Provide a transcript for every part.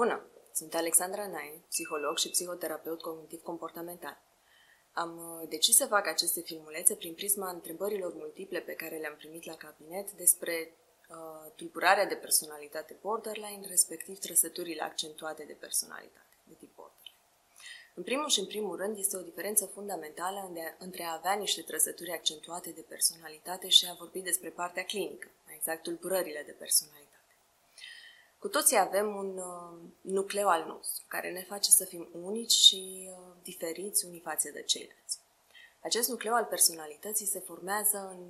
Bună! Sunt Alexandra Nain, psiholog și psihoterapeut cognitiv-comportamental. Am uh, decis să fac aceste filmulețe prin prisma întrebărilor multiple pe care le-am primit la cabinet despre uh, tulburarea de personalitate borderline, respectiv trăsăturile accentuate de personalitate de tip borderline. În primul și în primul rând este o diferență fundamentală între a avea niște trăsături accentuate de personalitate și a vorbi despre partea clinică, mai exact tulburările de personalitate. Cu toții avem un uh, nucleu al nostru, care ne face să fim unici și uh, diferiți unii față de ceilalți. Acest nucleu al personalității se formează în,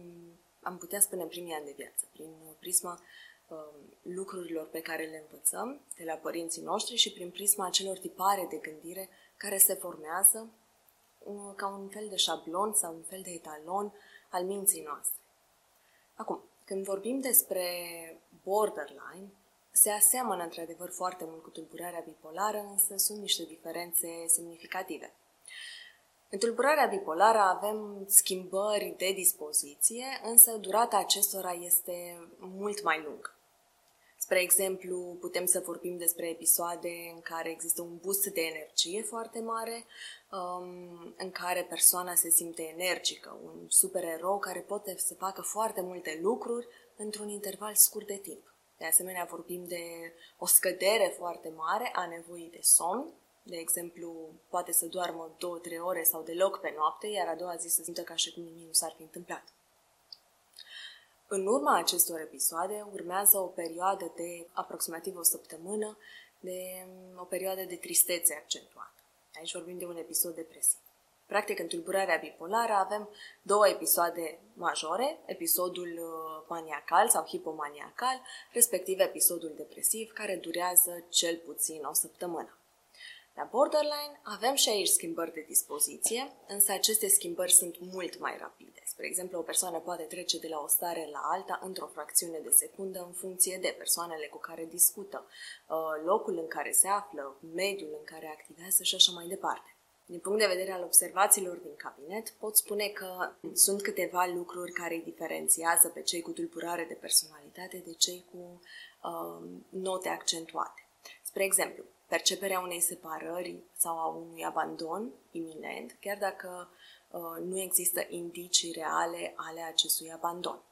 am putea spune, în primii ani de viață, prin uh, prisma uh, lucrurilor pe care le învățăm de la părinții noștri și prin prisma acelor tipare de gândire care se formează uh, ca un fel de șablon sau un fel de etalon al minții noastre. Acum, când vorbim despre borderline, se aseamănă într-adevăr foarte mult cu tulburarea bipolară, însă sunt niște diferențe semnificative. În tulburarea bipolară avem schimbări de dispoziție, însă durata acestora este mult mai lungă. Spre exemplu, putem să vorbim despre episoade în care există un boost de energie foarte mare, um, în care persoana se simte energică, un supererou care poate să facă foarte multe lucruri într-un interval scurt de timp. De asemenea, vorbim de o scădere foarte mare a nevoii de somn. De exemplu, poate să doarmă două, trei ore sau deloc pe noapte, iar a doua zi să simtă ca și cum nimic nu s-ar fi întâmplat. În urma acestor episoade urmează o perioadă de aproximativ o săptămână, de o perioadă de tristețe accentuată. Aici vorbim de un episod depresiv. Practic, în tulburarea bipolară avem două episoade majore, episodul uh, maniacal sau hipomaniacal, respectiv episodul depresiv, care durează cel puțin o săptămână. La borderline avem și aici schimbări de dispoziție, însă aceste schimbări sunt mult mai rapide. Spre exemplu, o persoană poate trece de la o stare la alta într-o fracțiune de secundă în funcție de persoanele cu care discută, uh, locul în care se află, mediul în care activează și așa mai departe. Din punct de vedere al observațiilor din cabinet, pot spune că sunt câteva lucruri care îi diferențiază pe cei cu tulburare de personalitate de cei cu uh, note accentuate. Spre exemplu, perceperea unei separări sau a unui abandon iminent, chiar dacă uh, nu există indicii reale ale acestui abandon.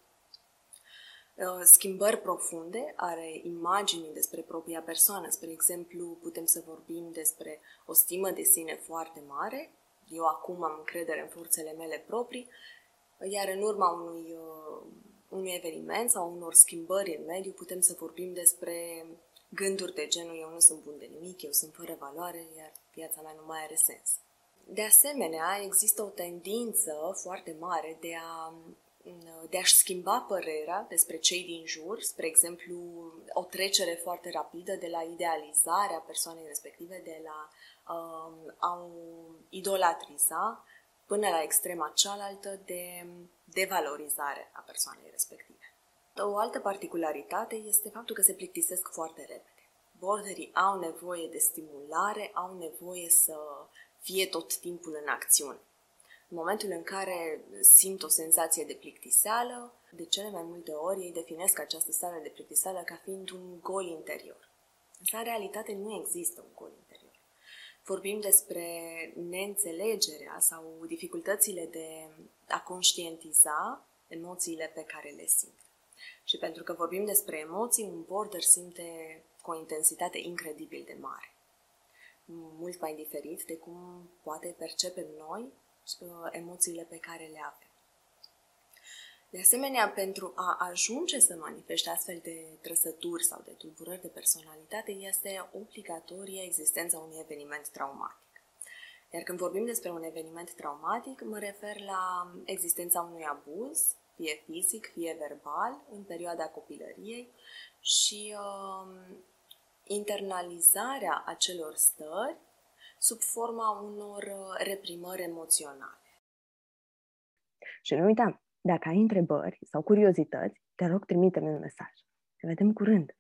Uh, schimbări profunde are imaginii despre propria persoană. Spre exemplu, putem să vorbim despre o stimă de sine foarte mare. Eu acum am încredere în forțele mele proprii, iar în urma unui, uh, unui eveniment sau unor schimbări în mediu putem să vorbim despre gânduri de genul eu nu sunt bun de nimic, eu sunt fără valoare, iar viața mea nu mai are sens. De asemenea, există o tendință foarte mare de a de a-și schimba părerea despre cei din jur, spre exemplu, o trecere foarte rapidă de la idealizarea persoanei respective, de la um, a o idolatriza, până la extrema cealaltă de devalorizare a persoanei respective. O altă particularitate este faptul că se plictisesc foarte repede. Borderii au nevoie de stimulare, au nevoie să fie tot timpul în acțiune. În momentul în care simt o senzație de plictiseală, de cele mai multe ori ei definesc această stare de plictiseală ca fiind un gol interior. Însă, în realitate, nu există un gol interior. Vorbim despre neînțelegerea sau dificultățile de a conștientiza emoțiile pe care le simt. Și pentru că vorbim despre emoții, un border simte cu o intensitate incredibil de mare. Mult mai diferit de cum poate percepem noi Uh, emoțiile pe care le avem. De asemenea, pentru a ajunge să manifeste astfel de trăsături sau de tulburări de personalitate, este obligatorie existența unui eveniment traumatic. Iar când vorbim despre un eveniment traumatic, mă refer la existența unui abuz, fie fizic, fie verbal, în perioada copilăriei și uh, internalizarea acelor stări sub forma unor uh, reprimări emoționale. Și nu uita, dacă ai întrebări sau curiozități, te rog, trimite-mi un mesaj. Ne vedem curând!